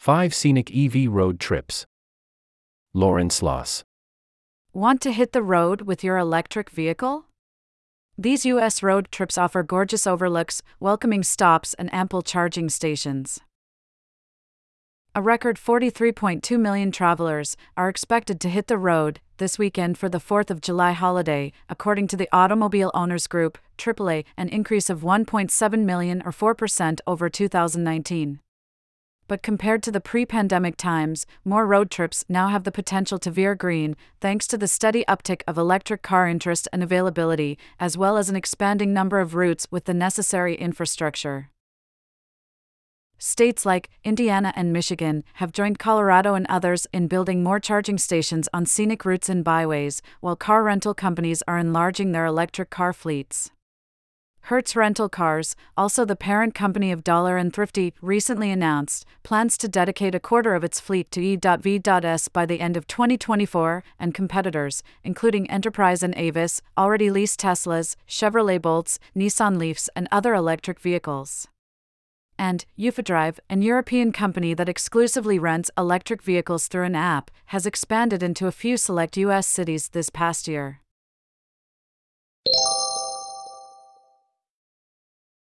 5 Scenic EV Road Trips. Lauren Sloss. Want to hit the road with your electric vehicle? These U.S. road trips offer gorgeous overlooks, welcoming stops, and ample charging stations. A record 43.2 million travelers are expected to hit the road this weekend for the 4th of July holiday, according to the Automobile Owners Group, AAA, an increase of 1.7 million or 4% over 2019. But compared to the pre pandemic times, more road trips now have the potential to veer green, thanks to the steady uptick of electric car interest and availability, as well as an expanding number of routes with the necessary infrastructure. States like Indiana and Michigan have joined Colorado and others in building more charging stations on scenic routes and byways, while car rental companies are enlarging their electric car fleets. Hertz Rental Cars, also the parent company of Dollar and Thrifty, recently announced plans to dedicate a quarter of its fleet to E.V.S by the end of 2024, and competitors, including Enterprise and Avis, already lease Teslas, Chevrolet Bolts, Nissan Leafs, and other electric vehicles and UFODrive, an European company that exclusively rents electric vehicles through an app, has expanded into a few select U.S. cities this past year.